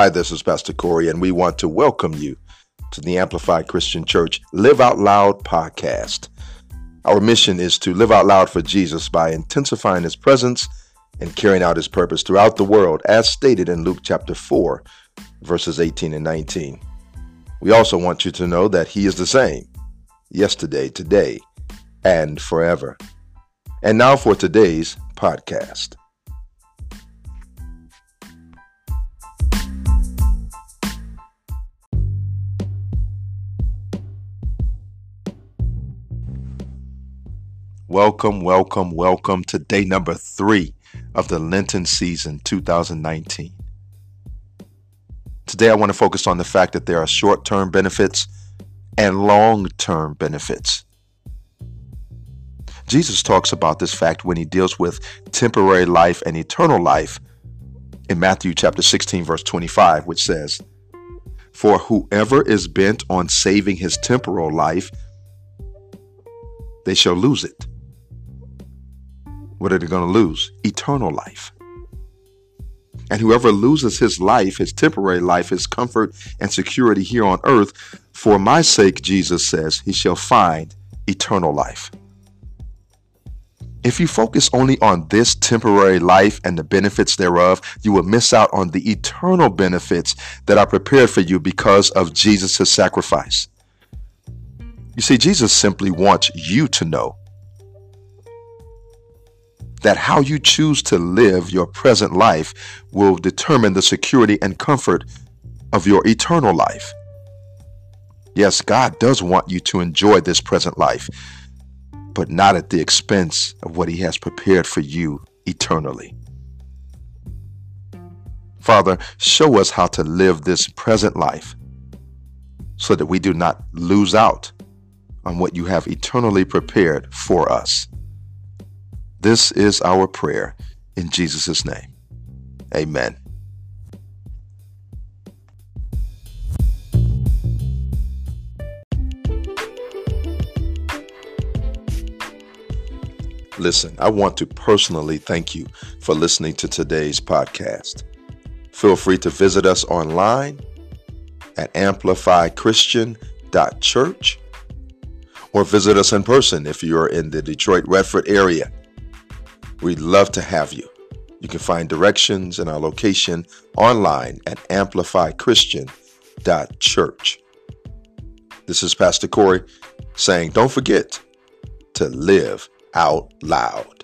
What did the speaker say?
Hi, this is Pastor Corey, and we want to welcome you to the Amplified Christian Church Live Out Loud podcast. Our mission is to live out loud for Jesus by intensifying his presence and carrying out his purpose throughout the world, as stated in Luke chapter 4, verses 18 and 19. We also want you to know that he is the same yesterday, today, and forever. And now for today's podcast. Welcome, welcome, welcome to day number three of the Lenten season 2019. Today, I want to focus on the fact that there are short term benefits and long term benefits. Jesus talks about this fact when he deals with temporary life and eternal life in Matthew chapter 16, verse 25, which says, For whoever is bent on saving his temporal life, they shall lose it what are they going to lose? Eternal life. And whoever loses his life, his temporary life, his comfort and security here on earth, for my sake, Jesus says, he shall find eternal life. If you focus only on this temporary life and the benefits thereof, you will miss out on the eternal benefits that are prepared for you because of Jesus' sacrifice. You see, Jesus simply wants you to know that how you choose to live your present life will determine the security and comfort of your eternal life. Yes, God does want you to enjoy this present life, but not at the expense of what He has prepared for you eternally. Father, show us how to live this present life so that we do not lose out on what you have eternally prepared for us. This is our prayer in Jesus' name. Amen. Listen, I want to personally thank you for listening to today's podcast. Feel free to visit us online at amplifychristian.church or visit us in person if you're in the Detroit Redford area We'd love to have you. You can find directions and our location online at amplifychristian.church. This is Pastor Corey saying, don't forget to live out loud.